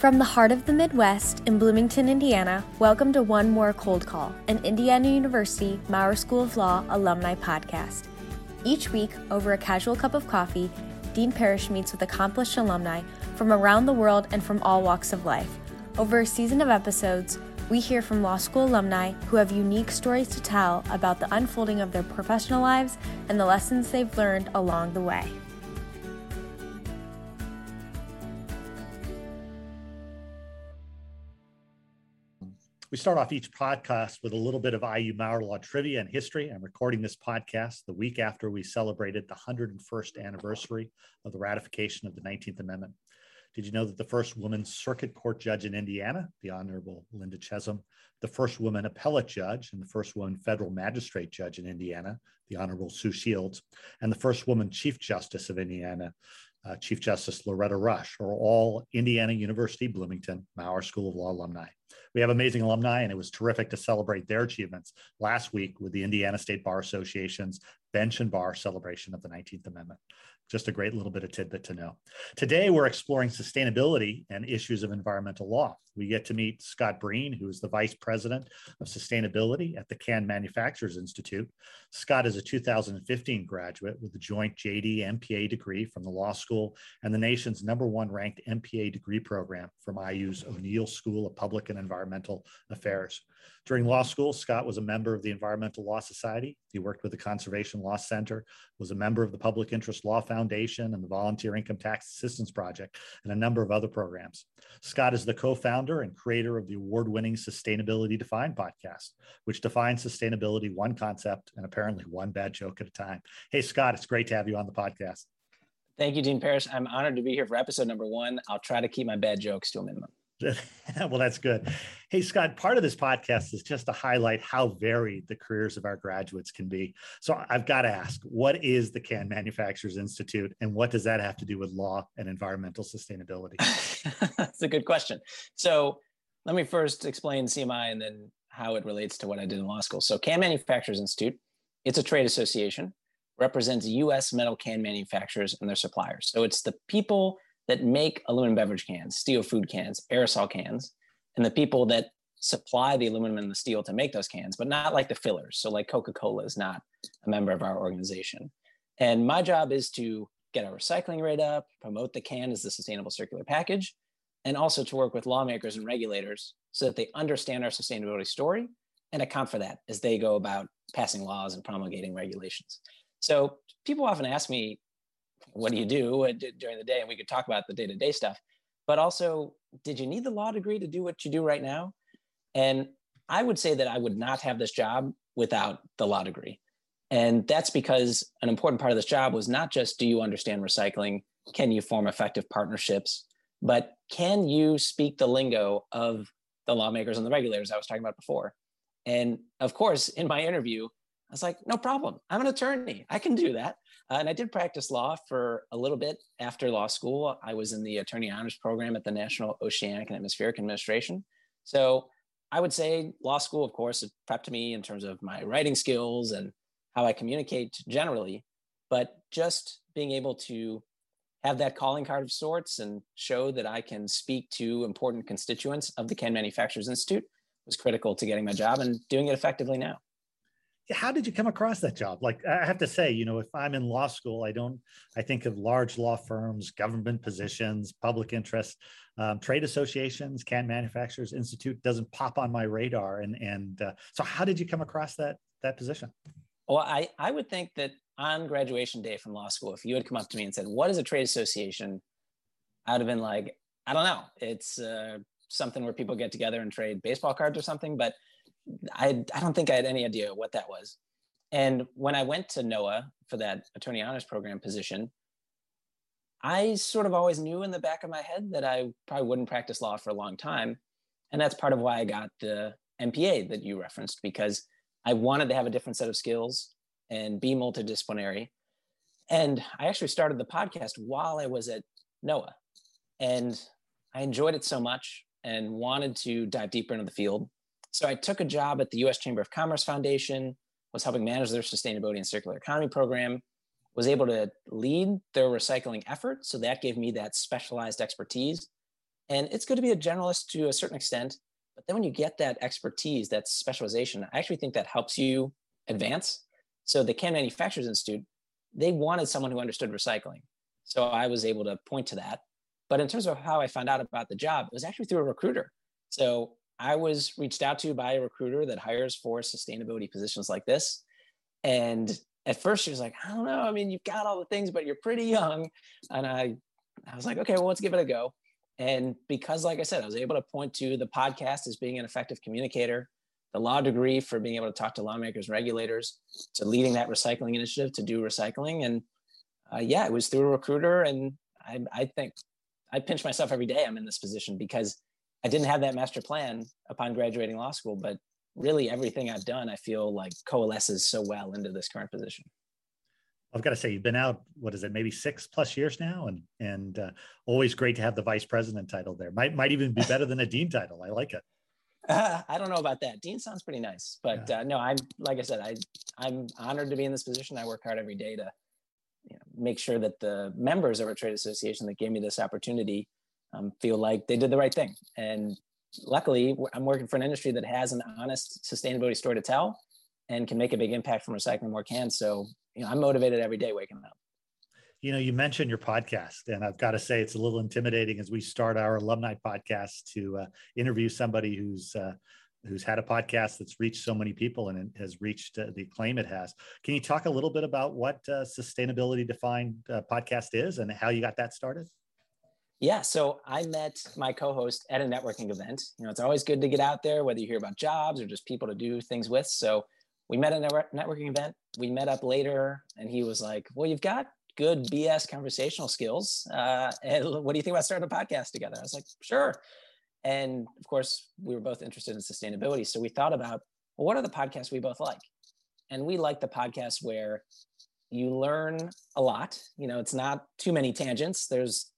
From the heart of the Midwest in Bloomington, Indiana, welcome to One More Cold Call, an Indiana University Maurer School of Law alumni podcast. Each week, over a casual cup of coffee, Dean Parrish meets with accomplished alumni from around the world and from all walks of life. Over a season of episodes, we hear from law school alumni who have unique stories to tell about the unfolding of their professional lives and the lessons they've learned along the way. We start off each podcast with a little bit of IU Maurer Law trivia and history. I'm recording this podcast the week after we celebrated the 101st anniversary of the ratification of the 19th Amendment. Did you know that the first woman circuit court judge in Indiana, the Honorable Linda Chezem, the first woman appellate judge and the first woman federal magistrate judge in Indiana, the Honorable Sue Shields, and the first woman Chief Justice of Indiana, uh, Chief Justice Loretta Rush, are all Indiana University Bloomington Maurer School of Law alumni. We have amazing alumni, and it was terrific to celebrate their achievements last week with the Indiana State Bar Association's Bench and Bar celebration of the 19th Amendment just a great little bit of tidbit to know. Today, we're exploring sustainability and issues of environmental law. We get to meet Scott Breen, who is the Vice President of Sustainability at the Can Manufacturers Institute. Scott is a 2015 graduate with a joint JD MPA degree from the law school and the nation's number one ranked MPA degree program from IU's O'Neill School of Public and Environmental Affairs. During law school, Scott was a member of the Environmental Law Society. He worked with the Conservation Law Center, was a member of the Public Interest Law Foundation and the Volunteer Income Tax Assistance Project, and a number of other programs. Scott is the co founder and creator of the award winning Sustainability Defined podcast, which defines sustainability one concept and apparently one bad joke at a time. Hey, Scott, it's great to have you on the podcast. Thank you, Dean Parrish. I'm honored to be here for episode number one. I'll try to keep my bad jokes to a minimum. well, that's good. Hey, Scott, part of this podcast is just to highlight how varied the careers of our graduates can be. So I've got to ask, what is the Can Manufacturers Institute and what does that have to do with law and environmental sustainability? that's a good question. So let me first explain CMI and then how it relates to what I did in law school. So Can Manufacturers Institute, it's a trade association, represents US metal can manufacturers and their suppliers. So it's the people that make aluminum beverage cans, steel food cans, aerosol cans, and the people that supply the aluminum and the steel to make those cans, but not like the fillers. So, like Coca Cola is not a member of our organization. And my job is to get our recycling rate up, promote the can as the sustainable circular package, and also to work with lawmakers and regulators so that they understand our sustainability story and account for that as they go about passing laws and promulgating regulations. So, people often ask me, what do you do during the day? And we could talk about the day to day stuff. But also, did you need the law degree to do what you do right now? And I would say that I would not have this job without the law degree. And that's because an important part of this job was not just do you understand recycling? Can you form effective partnerships? But can you speak the lingo of the lawmakers and the regulators I was talking about before? And of course, in my interview, I was like, no problem. I'm an attorney. I can do that. Uh, and I did practice law for a little bit after law school. I was in the attorney honors program at the National Oceanic and Atmospheric Administration. So I would say law school, of course, prepped me in terms of my writing skills and how I communicate generally. But just being able to have that calling card of sorts and show that I can speak to important constituents of the Can Manufacturers Institute was critical to getting my job and doing it effectively now how did you come across that job? Like I have to say, you know, if I'm in law school, I don't, I think of large law firms, government positions, public interest, um, trade associations, can manufacturers institute doesn't pop on my radar. And and uh, so, how did you come across that that position? Well, I I would think that on graduation day from law school, if you had come up to me and said, "What is a trade association?" I'd have been like, "I don't know. It's uh, something where people get together and trade baseball cards or something." But I, I don't think I had any idea what that was. And when I went to NOAA for that attorney honors program position, I sort of always knew in the back of my head that I probably wouldn't practice law for a long time. And that's part of why I got the MPA that you referenced, because I wanted to have a different set of skills and be multidisciplinary. And I actually started the podcast while I was at NOAA. And I enjoyed it so much and wanted to dive deeper into the field. So I took a job at the US Chamber of Commerce Foundation, was helping manage their sustainability and circular economy program, was able to lead their recycling effort. So that gave me that specialized expertise. And it's good to be a generalist to a certain extent. But then when you get that expertise, that specialization, I actually think that helps you advance. So the Can Manufacturers Institute, they wanted someone who understood recycling. So I was able to point to that. But in terms of how I found out about the job, it was actually through a recruiter. So I was reached out to by a recruiter that hires for sustainability positions like this. And at first she was like, I don't know. I mean, you've got all the things, but you're pretty young. And I, I was like, okay, well, let's give it a go. And because, like I said, I was able to point to the podcast as being an effective communicator, the law degree for being able to talk to lawmakers and regulators, to leading that recycling initiative to do recycling. And uh, yeah, it was through a recruiter. And I, I think I pinch myself every day I'm in this position because I didn't have that master plan upon graduating law school, but really everything I've done, I feel like coalesces so well into this current position. I've got to say, you've been out, what is it, maybe six plus years now, and and uh, always great to have the vice president title there. Might might even be better than a dean title. I like it. Uh, I don't know about that. Dean sounds pretty nice, but yeah. uh, no, I'm like I said, I I'm honored to be in this position. I work hard every day to you know, make sure that the members of our trade association that gave me this opportunity um, feel like they did the right thing. And luckily, I'm working for an industry that has an honest sustainability story to tell and can make a big impact from recycling more cans. So, you know, I'm motivated every day waking up. You know, you mentioned your podcast, and I've got to say it's a little intimidating as we start our alumni podcast to uh, interview somebody who's uh, who's had a podcast that's reached so many people and has reached uh, the acclaim it has. Can you talk a little bit about what uh, sustainability defined uh, podcast is and how you got that started? Yeah, so I met my co-host at a networking event. You know, it's always good to get out there, whether you hear about jobs or just people to do things with. So we met at a networking event. We met up later, and he was like, "Well, you've got good BS conversational skills. Uh, and what do you think about starting a podcast together?" I was like, "Sure." And of course, we were both interested in sustainability, so we thought about, well, what are the podcasts we both like? And we like the podcasts where you learn a lot. You know, it's not too many tangents. There's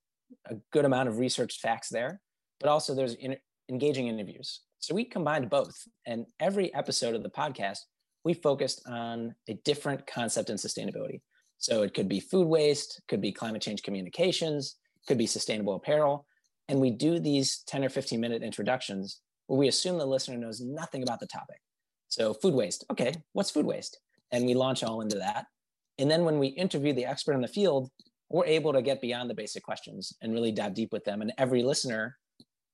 a good amount of research facts there, but also there's in, engaging interviews. So we combined both. And every episode of the podcast, we focused on a different concept in sustainability. So it could be food waste, could be climate change communications, could be sustainable apparel. And we do these 10 or 15 minute introductions where we assume the listener knows nothing about the topic. So food waste, okay, what's food waste? And we launch all into that. And then when we interview the expert in the field, we're able to get beyond the basic questions and really dive deep with them. And every listener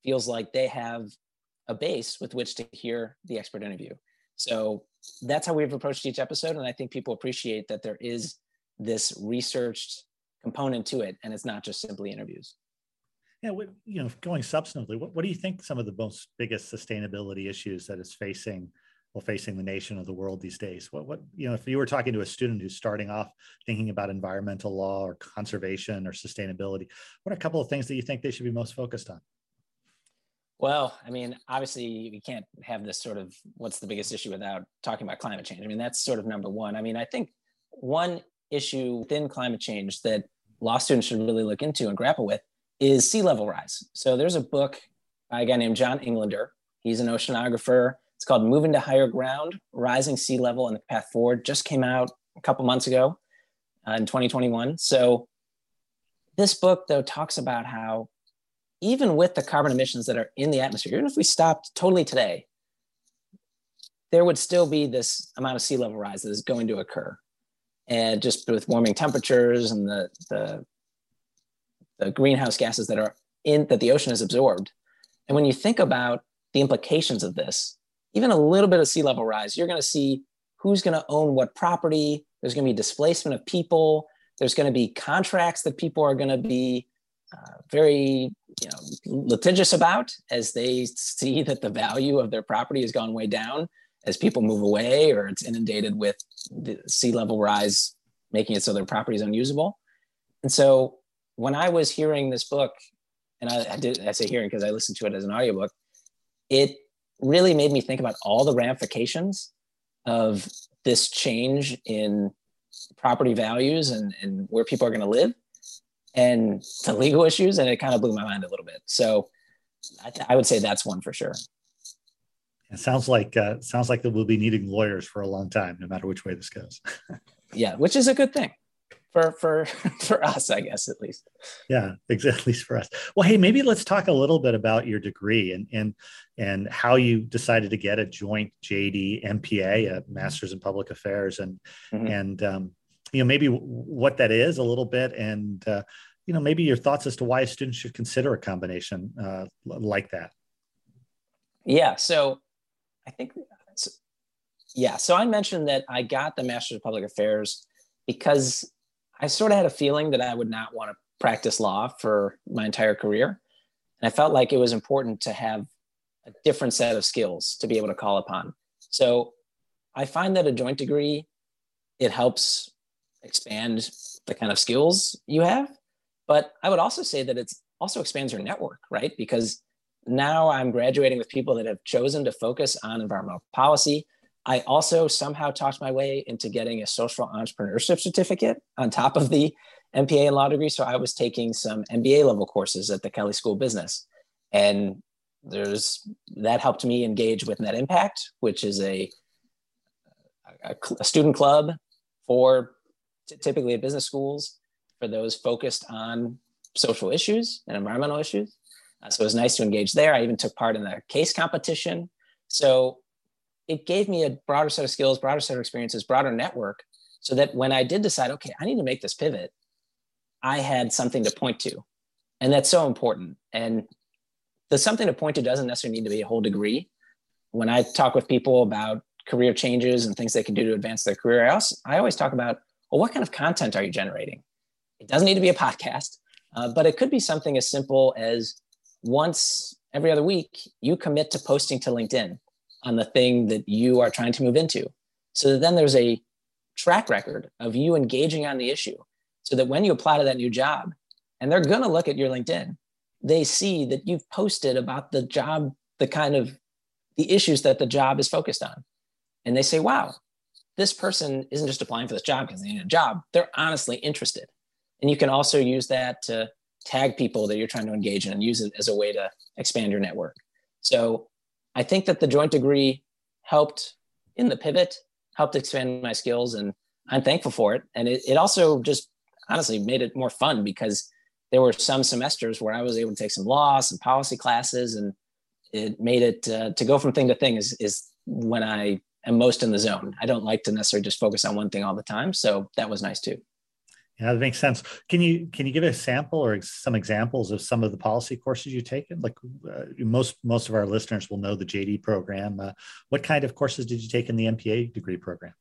feels like they have a base with which to hear the expert interview. So that's how we've approached each episode. And I think people appreciate that there is this researched component to it and it's not just simply interviews. Yeah, you know, going substantively, what, what do you think some of the most biggest sustainability issues that is facing well facing the nation of the world these days what what you know if you were talking to a student who's starting off thinking about environmental law or conservation or sustainability what are a couple of things that you think they should be most focused on well, I mean, obviously, we can't have this sort of what's the biggest issue without talking about climate change. I mean, that's sort of number one. I mean, I think one issue within climate change that law students should really look into and grapple with is sea level rise. So there's a book by a guy named John Englander. He's an oceanographer it's called Moving to Higher Ground Rising Sea Level and the Path Forward. Just came out a couple months ago uh, in 2021. So, this book, though, talks about how even with the carbon emissions that are in the atmosphere, even if we stopped totally today, there would still be this amount of sea level rise that is going to occur. And just with warming temperatures and the, the, the greenhouse gases that are in that the ocean has absorbed. And when you think about the implications of this, even a little bit of sea level rise, you're going to see who's going to own what property. There's going to be displacement of people. There's going to be contracts that people are going to be uh, very you know, litigious about as they see that the value of their property has gone way down as people move away or it's inundated with the sea level rise, making it so their property is unusable. And so when I was hearing this book, and I, I did, I say hearing because I listened to it as an audiobook, it really made me think about all the ramifications of this change in property values and, and where people are going to live and the legal issues. And it kind of blew my mind a little bit. So I, th- I would say that's one for sure. It sounds like uh, sounds like that we'll be needing lawyers for a long time, no matter which way this goes. yeah, which is a good thing. For for for us, I guess at least. Yeah, exactly. At least for us. Well, hey, maybe let's talk a little bit about your degree and and and how you decided to get a joint JD MPA, a Master's in Public Affairs, and mm-hmm. and um, you know maybe what that is a little bit, and uh, you know maybe your thoughts as to why a student should consider a combination uh, like that. Yeah. So I think yeah. So I mentioned that I got the Master's of Public Affairs because I sort of had a feeling that I would not want to practice law for my entire career. And I felt like it was important to have a different set of skills to be able to call upon. So I find that a joint degree, it helps expand the kind of skills you have. But I would also say that it's also expands your network, right? Because now I'm graduating with people that have chosen to focus on environmental policy, I also somehow talked my way into getting a social entrepreneurship certificate on top of the MPA and law degree. So I was taking some MBA level courses at the Kelley School of Business. And there's that helped me engage with Net Impact, which is a, a, a student club for t- typically business schools for those focused on social issues and environmental issues. Uh, so it was nice to engage there. I even took part in the case competition. So it gave me a broader set of skills, broader set of experiences, broader network, so that when I did decide, okay, I need to make this pivot, I had something to point to. And that's so important. And the something to point to doesn't necessarily need to be a whole degree. When I talk with people about career changes and things they can do to advance their career, I, also, I always talk about, well, what kind of content are you generating? It doesn't need to be a podcast, uh, but it could be something as simple as once every other week, you commit to posting to LinkedIn on the thing that you are trying to move into. So that then there's a track record of you engaging on the issue so that when you apply to that new job and they're going to look at your LinkedIn, they see that you've posted about the job, the kind of the issues that the job is focused on. And they say, wow, this person isn't just applying for this job because they need a job. They're honestly interested. And you can also use that to tag people that you're trying to engage in and use it as a way to expand your network. So I think that the joint degree helped in the pivot, helped expand my skills, and I'm thankful for it. And it, it also just honestly made it more fun because there were some semesters where I was able to take some law, some policy classes, and it made it uh, to go from thing to thing is, is when I am most in the zone. I don't like to necessarily just focus on one thing all the time. So that was nice too. Yeah, that makes sense. Can you can you give a sample or some examples of some of the policy courses you've taken? Like uh, most most of our listeners will know the JD program. Uh, what kind of courses did you take in the MPA degree program?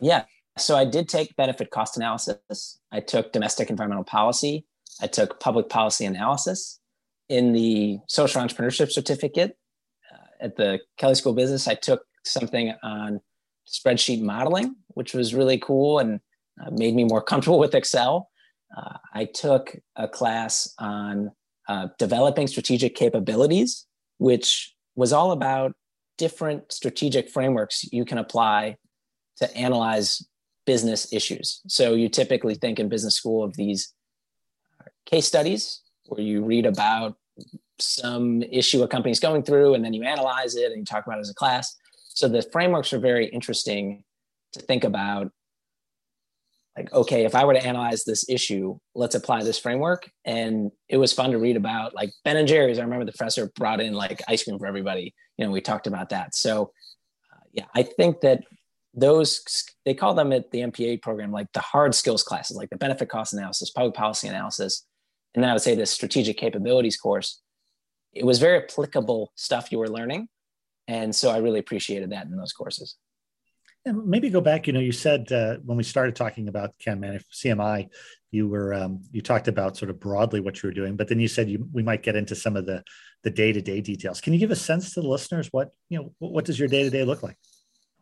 Yeah, so I did take benefit cost analysis. I took domestic environmental policy. I took public policy analysis. In the social entrepreneurship certificate uh, at the Kelley School of Business, I took something on spreadsheet modeling, which was really cool and uh, made me more comfortable with Excel. Uh, I took a class on uh, developing strategic capabilities, which was all about different strategic frameworks you can apply to analyze business issues. So you typically think in business school of these case studies where you read about some issue a company's going through and then you analyze it and you talk about it as a class. So the frameworks are very interesting to think about like okay if i were to analyze this issue let's apply this framework. And it was fun to read about like ben and jerry's. I remember the professor brought in like ice cream for everybody. You know we talked about that. So uh, yeah i think that those they call them at the mpa program like the hard skills classes like the benefit cost analysis public policy analysis and then i would say the strategic capabilities course. It was very applicable stuff you were learning. And so i really appreciated that in those courses and maybe go back. You know, you said uh, when we started talking about CMI, you were um, you talked about sort of broadly what you were doing, but then you said you, we might get into some of the the day to day details. Can you give a sense to the listeners what you know what does your day to day look like?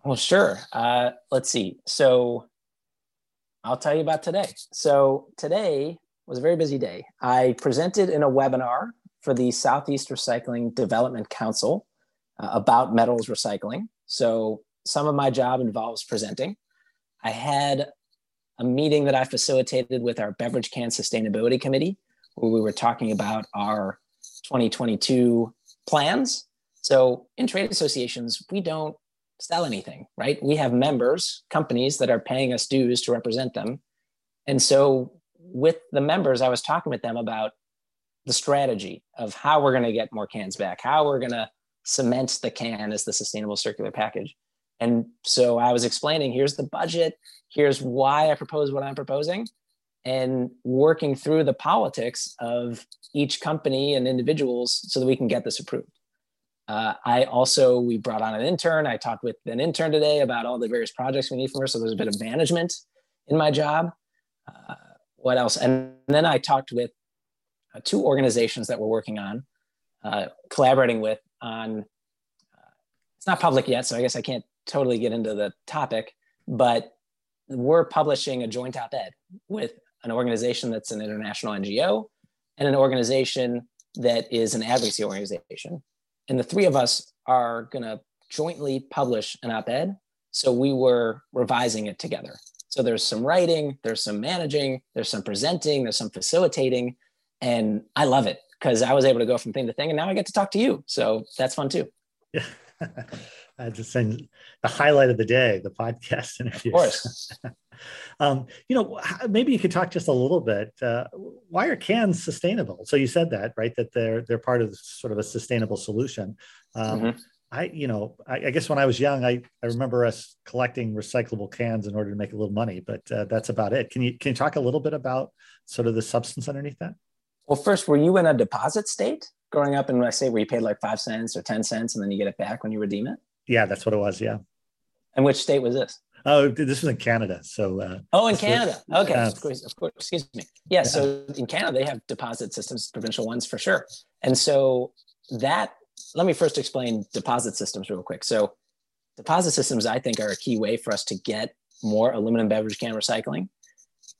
Well, sure. Uh, let's see. So I'll tell you about today. So today was a very busy day. I presented in a webinar for the Southeast Recycling Development Council uh, about metals recycling. So some of my job involves presenting. I had a meeting that I facilitated with our beverage can sustainability committee, where we were talking about our 2022 plans. So in trade associations, we don't sell anything, right? We have members, companies that are paying us dues to represent them. And so with the members, I was talking with them about the strategy of how we're going to get more cans back, how we're going to cement the can as the sustainable circular package. And so I was explaining here's the budget, here's why I propose what I'm proposing, and working through the politics of each company and individuals so that we can get this approved. Uh, I also, we brought on an intern. I talked with an intern today about all the various projects we need from her. So there's a bit of management in my job. Uh, what else? And then I talked with uh, two organizations that we're working on, uh, collaborating with on, uh, it's not public yet, so I guess I can't totally get into the topic, but we're publishing a joint op ed with an organization that's an international NGO and an organization that is an advocacy organization. And the three of us are going to jointly publish an op ed. So we were revising it together. So there's some writing, there's some managing, there's some presenting, there's some facilitating. And I love it because I was able to go from thing to thing. And now I get to talk to you. So that's fun too. Yeah. I just saying the highlight of the day, the podcast interview. Of course. um, you know, maybe you could talk just a little bit. Uh, why are cans sustainable? So you said that, right? That they're they're part of sort of a sustainable solution. Um, mm-hmm. I, you know, I, I, guess when I was young, I, I remember us collecting recyclable cans in order to make a little money, but uh, that's about it. Can you can you talk a little bit about sort of the substance underneath that? Well, first, were you in a deposit state growing up? in I say where you paid like five cents or ten cents, and then you get it back when you redeem it. Yeah, that's what it was. Yeah. And which state was this? Oh, this was in Canada. So. Uh, oh, in Canada. Was, okay. Uh, of course. Of course. Excuse me. Yeah, yeah. So in Canada, they have deposit systems, provincial ones for sure. And so that. Let me first explain deposit systems real quick. So, deposit systems, I think, are a key way for us to get more aluminum beverage can recycling,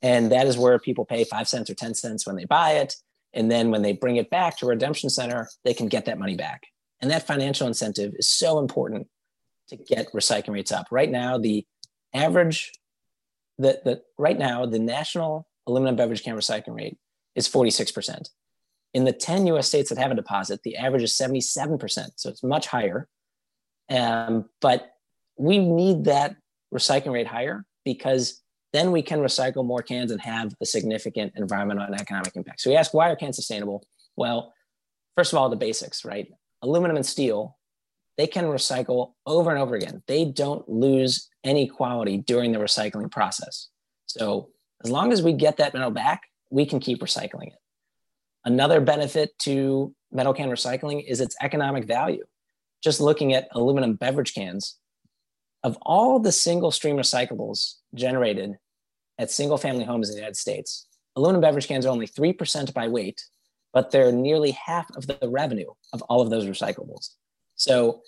and that is where people pay five cents or ten cents when they buy it, and then when they bring it back to redemption center, they can get that money back. And that financial incentive is so important to get recycling rates up. Right now, the average, the, the right now, the national aluminum beverage can recycling rate is 46%. In the 10 US states that have a deposit, the average is 77%. So it's much higher. Um, but we need that recycling rate higher because then we can recycle more cans and have a significant environmental and economic impact. So we ask, why are cans sustainable? Well, first of all, the basics, right? Aluminum and steel they can recycle over and over again. They don't lose any quality during the recycling process. So as long as we get that metal back, we can keep recycling it. Another benefit to metal can recycling is its economic value. Just looking at aluminum beverage cans, of all the single stream recyclables generated at single family homes in the United States, aluminum beverage cans are only 3% by weight, but they're nearly half of the revenue of all of those recyclables. So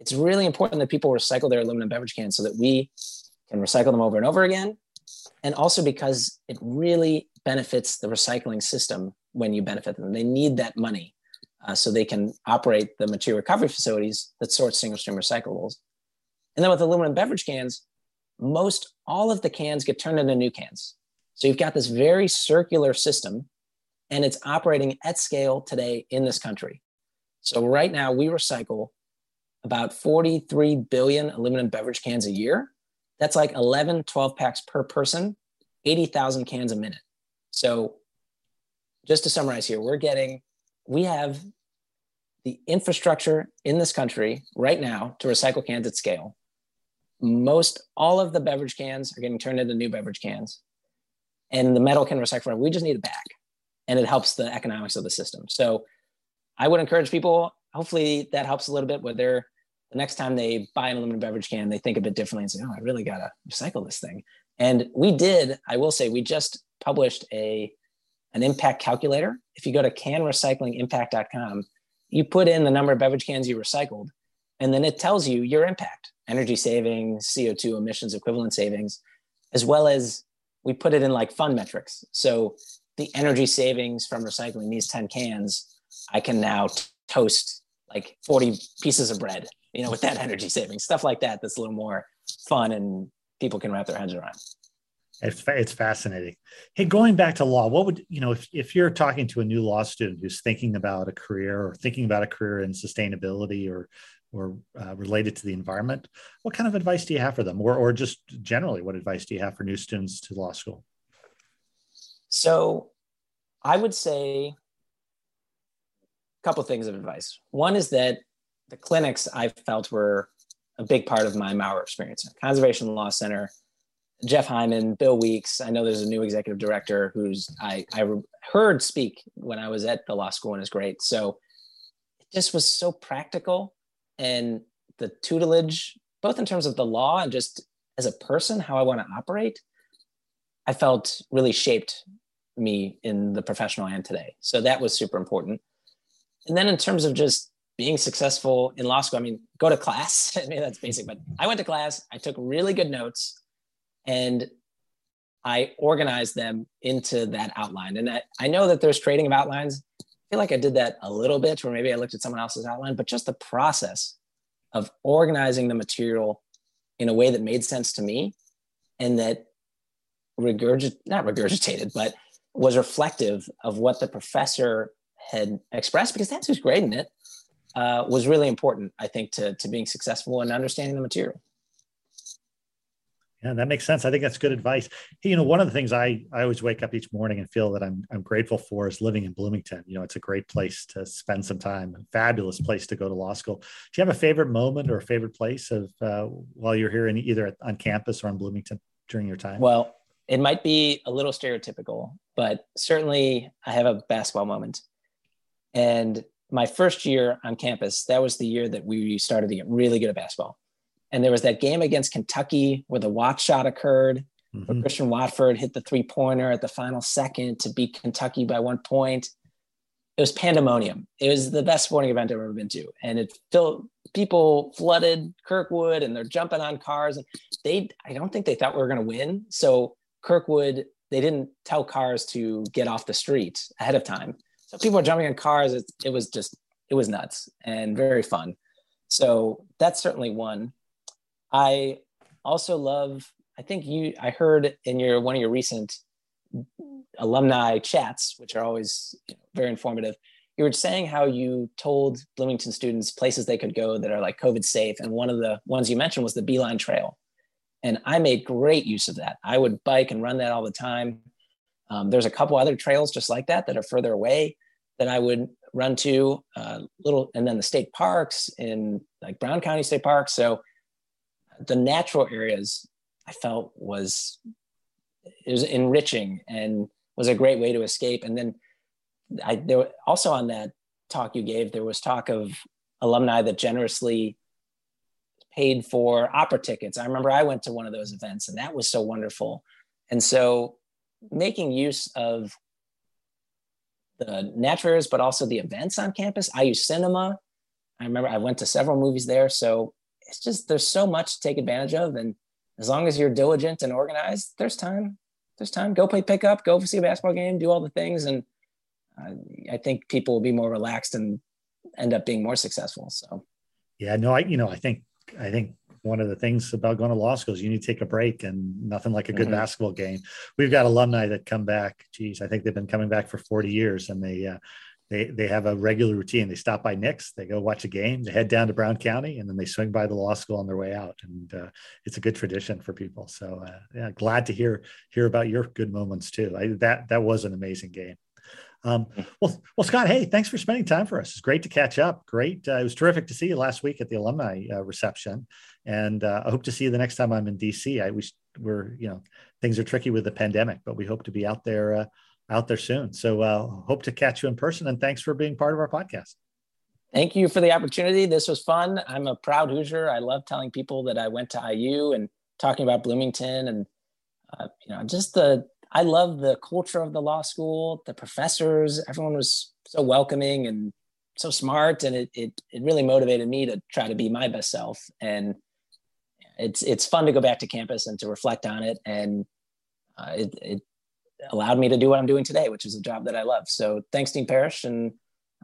it's really important that people recycle their aluminum beverage cans so that we can recycle them over and over again. And also because it really benefits the recycling system when you benefit them. They need that money uh, so they can operate the material recovery facilities that sort single stream recyclables. And then with aluminum beverage cans, most all of the cans get turned into new cans. So you've got this very circular system and it's operating at scale today in this country. So right now we recycle about 43 billion aluminum beverage cans a year. That's like 11, 12 packs per person, 80,000 cans a minute. So just to summarize here, we're getting, we have the infrastructure in this country right now to recycle cans at scale. Most all of the beverage cans are getting turned into new beverage cans. And the metal can recycle. We just need it back. And it helps the economics of the system. So I would encourage people, hopefully that helps a little bit with their the next time they buy an aluminum beverage can, they think a bit differently and say, oh, I really got to recycle this thing. And we did, I will say, we just published a an impact calculator. If you go to canrecyclingimpact.com, you put in the number of beverage cans you recycled, and then it tells you your impact, energy savings, CO2 emissions equivalent savings, as well as we put it in like fun metrics. So the energy savings from recycling these 10 cans, I can now toast like 40 pieces of bread you know, with that energy savings, stuff like that. That's a little more fun and people can wrap their heads around. It's, it's fascinating. Hey, going back to law, what would, you know, if, if you're talking to a new law student who's thinking about a career or thinking about a career in sustainability or, or uh, related to the environment, what kind of advice do you have for them? Or, or just generally, what advice do you have for new students to law school? So I would say a couple things of advice. One is that the clinics I felt were a big part of my Maurer experience. Conservation Law Center, Jeff Hyman, Bill Weeks. I know there's a new executive director who's I, I heard speak when I was at the law school and is great. So it just was so practical and the tutelage, both in terms of the law and just as a person, how I want to operate, I felt really shaped me in the professional I am today. So that was super important. And then in terms of just being successful in law school, I mean, go to class. I mean, that's basic, but I went to class, I took really good notes, and I organized them into that outline. And I, I know that there's trading of outlines. Feel like I did that a little bit, where maybe I looked at someone else's outline, but just the process of organizing the material in a way that made sense to me and that regurgit not regurgitated, but was reflective of what the professor had expressed because that's who's grading it uh, was really important i think to, to being successful and understanding the material yeah, that makes sense. I think that's good advice. Hey, you know, one of the things I I always wake up each morning and feel that I'm I'm grateful for is living in Bloomington. You know, it's a great place to spend some time, fabulous place to go to law school. Do you have a favorite moment or a favorite place of uh, while you're here in either on campus or in Bloomington during your time? Well, it might be a little stereotypical, but certainly I have a basketball moment. And my first year on campus, that was the year that we started to get really good at basketball. And there was that game against Kentucky where the watch shot occurred, mm-hmm. where Christian Watford hit the three pointer at the final second to beat Kentucky by one point. It was pandemonium. It was the best sporting event I've ever been to. And it filled people flooded Kirkwood and they're jumping on cars. And they, I don't think they thought we were going to win. So Kirkwood, they didn't tell cars to get off the street ahead of time. So people are jumping on cars. It, it was just, it was nuts and very fun. So that's certainly one. I also love, I think you, I heard in your, one of your recent alumni chats, which are always very informative, you were saying how you told Bloomington students places they could go that are like COVID safe. And one of the ones you mentioned was the B-Line Trail. And I made great use of that. I would bike and run that all the time. Um, there's a couple other trails just like that that are further away that I would run to uh, little, and then the state parks in like Brown County State Park. So the natural areas I felt was it was enriching and was a great way to escape. And then I there also on that talk you gave, there was talk of alumni that generously paid for opera tickets. I remember I went to one of those events and that was so wonderful. And so making use of the natural areas, but also the events on campus. IU Cinema. I remember I went to several movies there. So it's just, there's so much to take advantage of. And as long as you're diligent and organized, there's time. There's time. Go play pickup, go see a basketball game, do all the things. And uh, I think people will be more relaxed and end up being more successful. So, yeah, no, I, you know, I think I think one of the things about going to law school is you need to take a break and nothing like a good mm-hmm. basketball game. We've got alumni that come back. Geez, I think they've been coming back for 40 years and they, uh, they, they have a regular routine. They stop by Nick's, they go watch a game, they head down to Brown County, and then they swing by the law school on their way out. And uh, it's a good tradition for people. So uh, yeah, glad to hear hear about your good moments too. I, that that was an amazing game. Um, well, well, Scott, hey, thanks for spending time for us. It's great to catch up. Great. Uh, it was terrific to see you last week at the alumni uh, reception. And uh, I hope to see you the next time I'm in DC. I wish we're, you know, things are tricky with the pandemic, but we hope to be out there, uh, out there soon. So uh, hope to catch you in person. And thanks for being part of our podcast. Thank you for the opportunity. This was fun. I'm a proud Hoosier. I love telling people that I went to IU and talking about Bloomington and, uh, you know, just the I love the culture of the law school, the professors, everyone was so welcoming and so smart. And it, it, it really motivated me to try to be my best self. And it's, it's fun to go back to campus and to reflect on it. And uh, it, it allowed me to do what I'm doing today, which is a job that I love. So thanks, Dean Parrish, and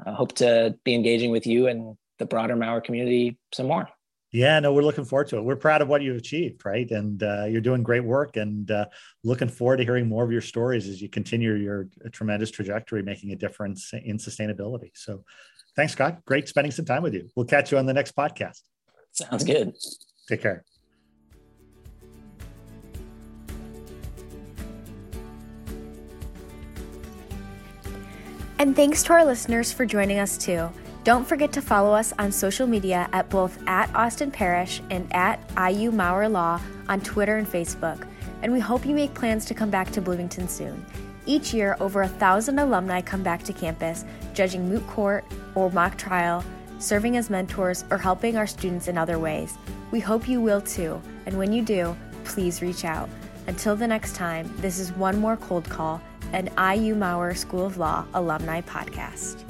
I hope to be engaging with you and the broader Maurer community some more. Yeah, no, we're looking forward to it. We're proud of what you've achieved, right? And uh, you're doing great work, and uh, looking forward to hearing more of your stories as you continue your tremendous trajectory, making a difference in sustainability. So, thanks, Scott. Great spending some time with you. We'll catch you on the next podcast. Sounds good. Take care. And thanks to our listeners for joining us too. Don't forget to follow us on social media at both at Austin Parrish and at IU Maurer Law on Twitter and Facebook. And we hope you make plans to come back to Bloomington soon. Each year, over a thousand alumni come back to campus, judging moot court or mock trial, serving as mentors, or helping our students in other ways. We hope you will too, and when you do, please reach out. Until the next time, this is One More Cold Call, an IU Maurer School of Law alumni podcast.